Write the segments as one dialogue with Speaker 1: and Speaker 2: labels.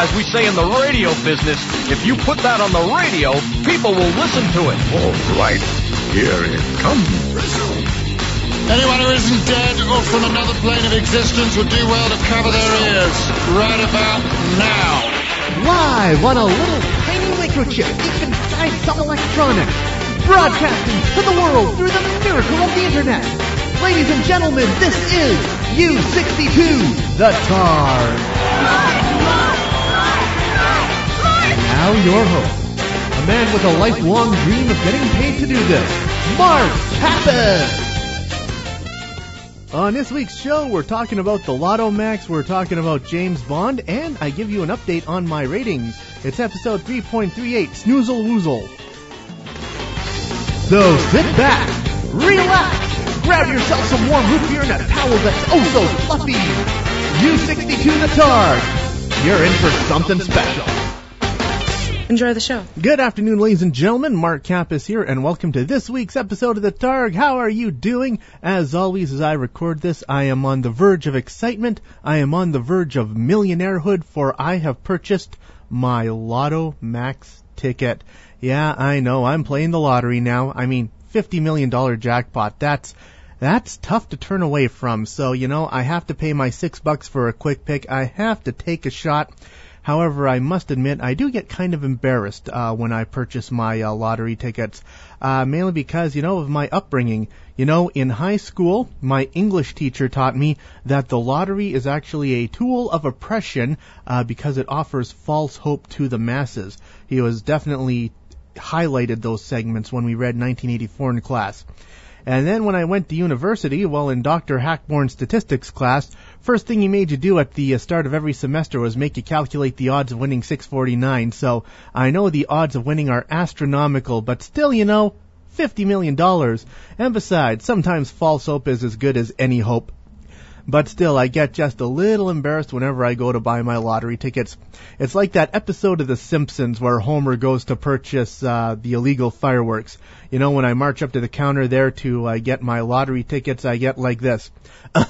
Speaker 1: As we say in the radio business, if you put that on the radio, people will listen to it.
Speaker 2: All right, here it comes.
Speaker 3: Anyone who isn't dead or from another plane of existence would do well to cover their ears right about now.
Speaker 4: Live on a little tiny microchip deep inside some electronics. Broadcasting to the world through the miracle of the internet. Ladies and gentlemen, this is U62, the Targ. Now your host, a man with a lifelong dream of getting paid to do this, Mark Kappas. On this week's show, we're talking about the Lotto Max, we're talking about James Bond, and I give you an update on my ratings. It's episode 3.38, Snoozle Woozle. So sit back, relax, grab yourself some warm root beer and a towel that's oh so fluffy. U62 the Targ, you're in for something special.
Speaker 5: Enjoy the show.
Speaker 4: Good afternoon, ladies and gentlemen. Mark Kappas here, and welcome to this week's episode of the Targ. How are you doing? As always, as I record this, I am on the verge of excitement. I am on the verge of millionairehood, for I have purchased my Lotto Max ticket. Yeah, I know, I'm playing the lottery now. I mean, $50 million jackpot. That's, that's tough to turn away from. So, you know, I have to pay my six bucks for a quick pick. I have to take a shot. However, I must admit I do get kind of embarrassed uh, when I purchase my uh, lottery tickets, uh, mainly because you know of my upbringing. You know, in high school, my English teacher taught me that the lottery is actually a tool of oppression uh, because it offers false hope to the masses. He was definitely highlighted those segments when we read 1984 in class. And then when I went to university, well, in Dr. Hackborn's statistics class, first thing he made you do at the uh, start of every semester was make you calculate the odds of winning 649. So I know the odds of winning are astronomical, but still, you know, $50 million. And besides, sometimes false hope is as good as any hope. But still, I get just a little embarrassed whenever I go to buy my lottery tickets. It's like that episode of The Simpsons where Homer goes to purchase uh, the illegal fireworks. You know, when I march up to the counter there to uh, get my lottery tickets, I get like this.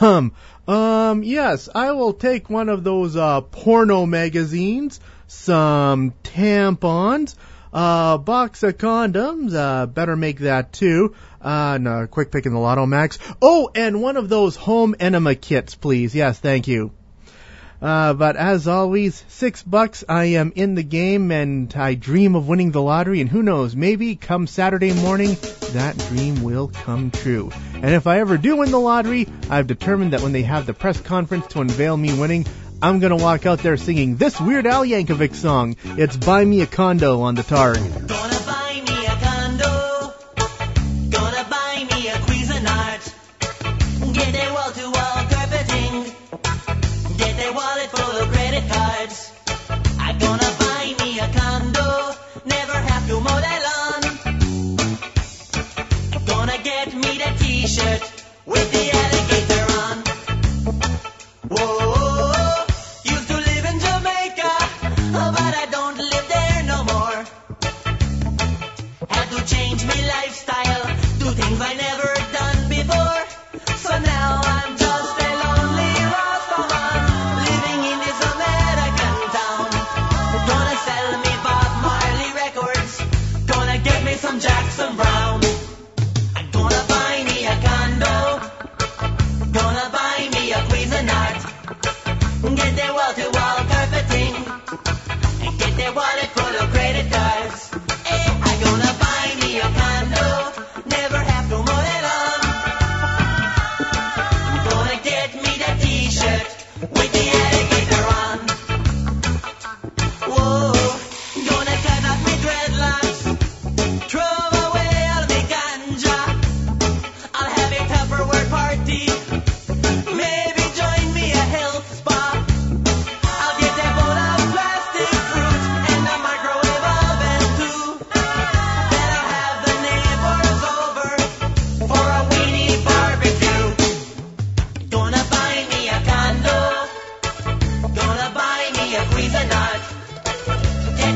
Speaker 4: Um, um, yes, I will take one of those uh, porno magazines, some tampons, uh, box of condoms, uh, better make that too. Uh, no, quick pick in the Lotto Max. Oh, and one of those home enema kits, please. Yes, thank you. Uh, but as always, six bucks, I am in the game and I dream of winning the lottery and who knows, maybe come Saturday morning, that dream will come true. And if I ever do win the lottery, I've determined that when they have the press conference to unveil me winning, I'm gonna walk out there singing this Weird Al Yankovic song. It's Buy Me a Condo on the Targ.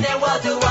Speaker 6: Get the wall-to-wall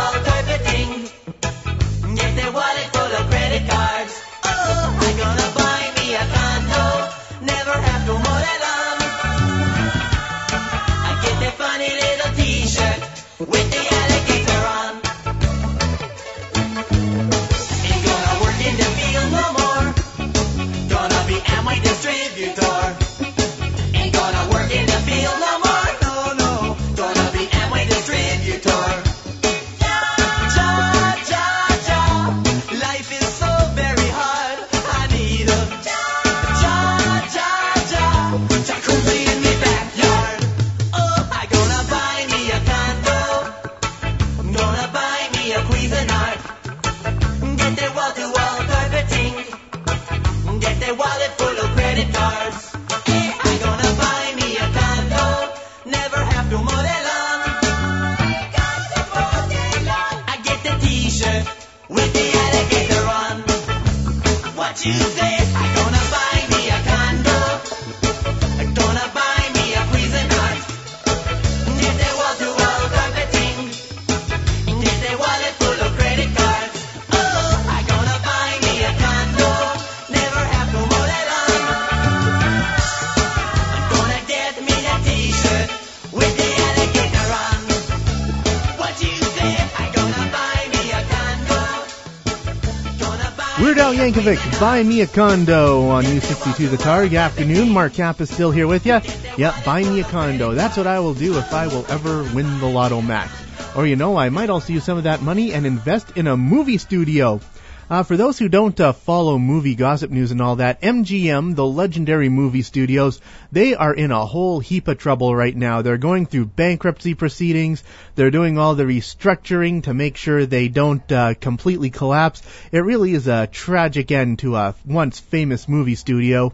Speaker 4: Al Yankovic, Buy Me a Condo on U62 The Targ. Afternoon, Mark Kappas still here with you. Yep, buy me a condo. That's what I will do if I will ever win the Lotto Max. Or you know, I might also use some of that money and invest in a movie studio. Uh, for those who don't uh, follow movie gossip news and all that, MGM, the legendary movie studios, they are in a whole heap of trouble right now. They're going through bankruptcy proceedings. They're doing all the restructuring to make sure they don't uh, completely collapse. It really is a tragic end to a once famous movie studio.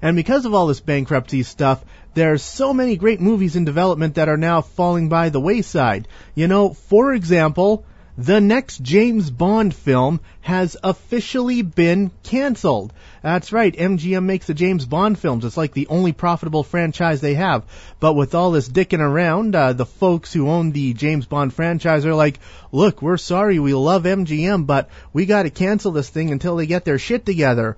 Speaker 4: And because of all this bankruptcy stuff, there's so many great movies in development that are now falling by the wayside. You know, for example, the next James Bond film has officially been canceled. That's right, MGM makes the James Bond films. It's like the only profitable franchise they have. But with all this dicking around, uh, the folks who own the James Bond franchise are like, look, we're sorry, we love MGM, but we gotta cancel this thing until they get their shit together.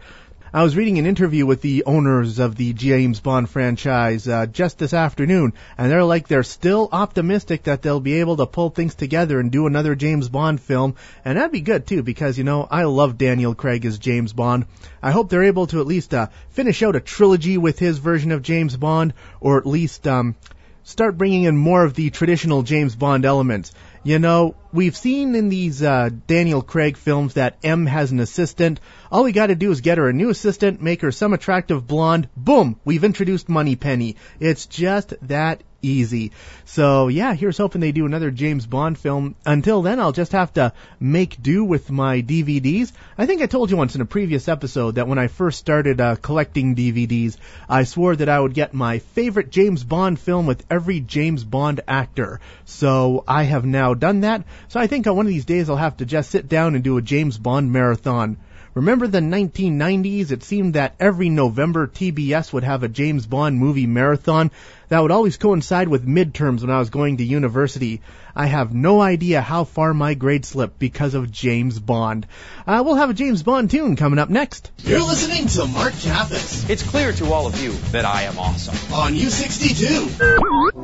Speaker 4: I was reading an interview with the owners of the James Bond franchise uh, just this afternoon, and they're like they're still optimistic that they'll be able to pull things together and do another James Bond film, and that'd be good too because you know I love Daniel Craig as James Bond. I hope they're able to at least uh, finish out a trilogy with his version of James Bond, or at least um, start bringing in more of the traditional James Bond elements. You know, we've seen in these uh, Daniel Craig films that M has an assistant. All we got to do is get her a new assistant, make her some attractive blonde. Boom, we've introduced Moneypenny. It's just that easy. So yeah, here's hoping they do another James Bond film. Until then, I'll just have to make do with my DVDs. I think I told you once in a previous episode that when I first started uh, collecting DVDs, I swore that I would get my favorite James Bond film with every James Bond actor. So I have now done that. So I think on one of these days I'll have to just sit down and do a James Bond marathon. Remember the 1990s? It seemed that every November TBS would have a James Bond movie marathon that would always coincide with midterms when I was going to university. I have no idea how far my grade slipped because of James Bond. Uh, we'll have a James Bond tune coming up next.
Speaker 7: You're listening to Mark Kappas
Speaker 1: It's clear to all of you that I am awesome.
Speaker 7: on U62.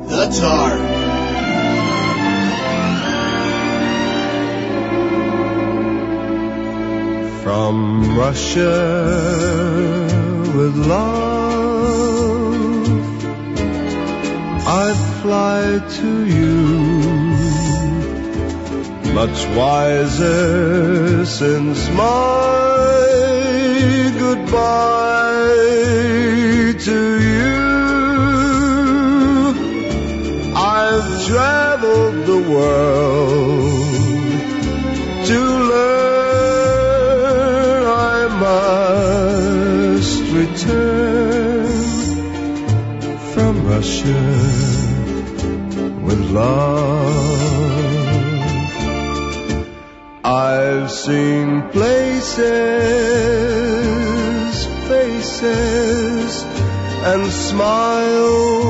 Speaker 7: The Targ.
Speaker 2: From Russia with love, I fly to you. Much wiser since my goodbye to you. I've traveled with love. I've seen places, faces, and smiled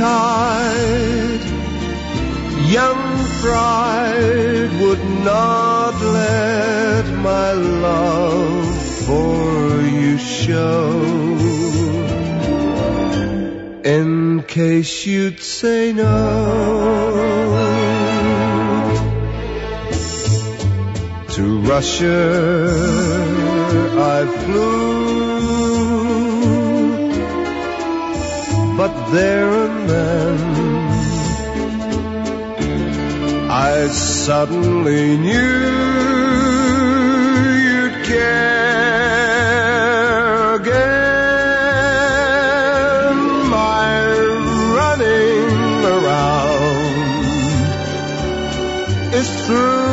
Speaker 2: Tied, Young pride would not let my love for you show. In case you'd say no. To Russia I flew, but there and then I suddenly knew you'd care again. My running around is through.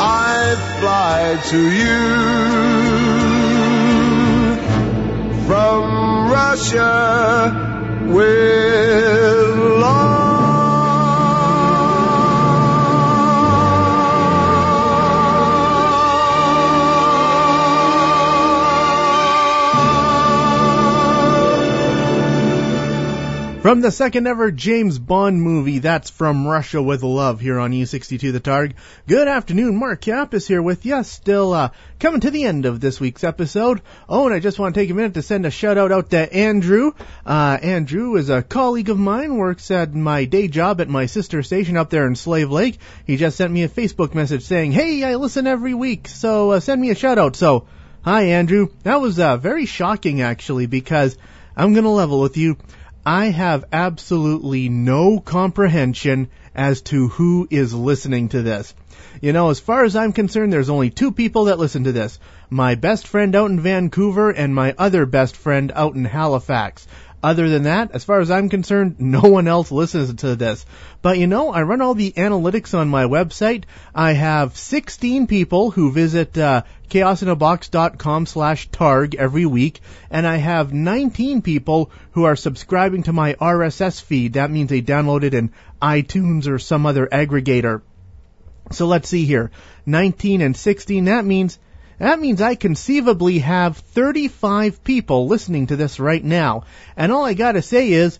Speaker 2: I fly to you Russia with
Speaker 4: From the second ever James Bond movie, that's From Russia with Love here on U62 The Targ. Good afternoon, Mark Kappas here with you, still uh, coming to the end of this week's episode. Oh, and I just want to take a minute to send a shout out out to Andrew. Uh, Andrew is a colleague of mine, works at my day job at my sister station up there in Slave Lake. He just sent me a Facebook message saying, hey, I listen every week, so uh, send me a shout out. So, hi Andrew. That was uh, very shocking actually because I'm gonna level with you. I have absolutely no comprehension as to who is listening to this. You know, as far as I'm concerned, there's only two people that listen to this. My best friend out in Vancouver and my other best friend out in Halifax. Other than that, as far as I'm concerned, no one else listens to this. But you know, I run all the analytics on my website. I have 16 people who visit uh, chaosinabox.com slash targ every week, and I have 19 people who are subscribing to my RSS feed. That means they download it in iTunes or some other aggregator. So let's see here. 19 and 16, that means that means I conceivably have 35 people listening to this right now. And all I gotta say is,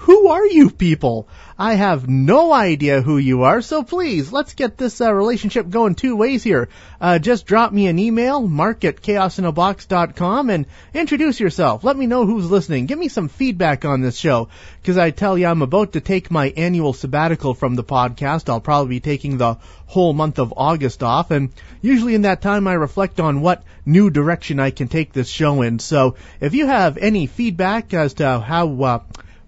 Speaker 4: who are you people? I have no idea who you are, so please, let's get this uh, relationship going two ways here. Uh, just drop me an email, mark at chaosinabox.com, and introduce yourself. Let me know who's listening. Give me some feedback on this show, because I tell you, I'm about to take my annual sabbatical from the podcast. I'll probably be taking the whole month of August off, and usually in that time I reflect on what new direction I can take this show in. So if you have any feedback as to how, uh,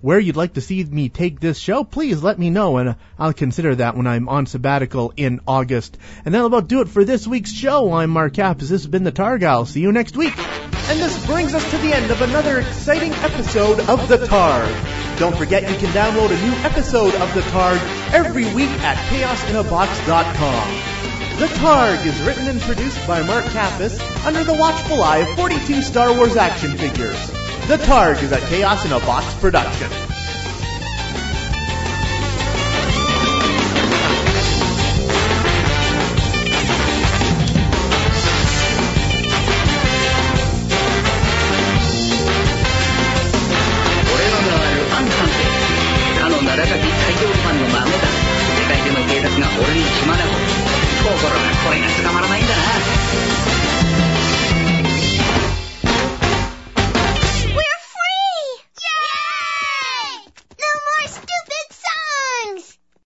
Speaker 4: where you'd like to see me take this show, please let me know and I'll consider that when I'm on sabbatical in August. And that'll about do it for this week's show. I'm Mark Kappas. This has been the Targ. I'll see you next week. And this brings us to the end of another exciting episode of the Targ. Don't forget you can download a new episode of the Targ every week at chaosinabox.com. The Targ is written and produced by Mark Kappas under the watchful eye of 42 Star Wars action figures. The Targ is a Chaos in a Box production.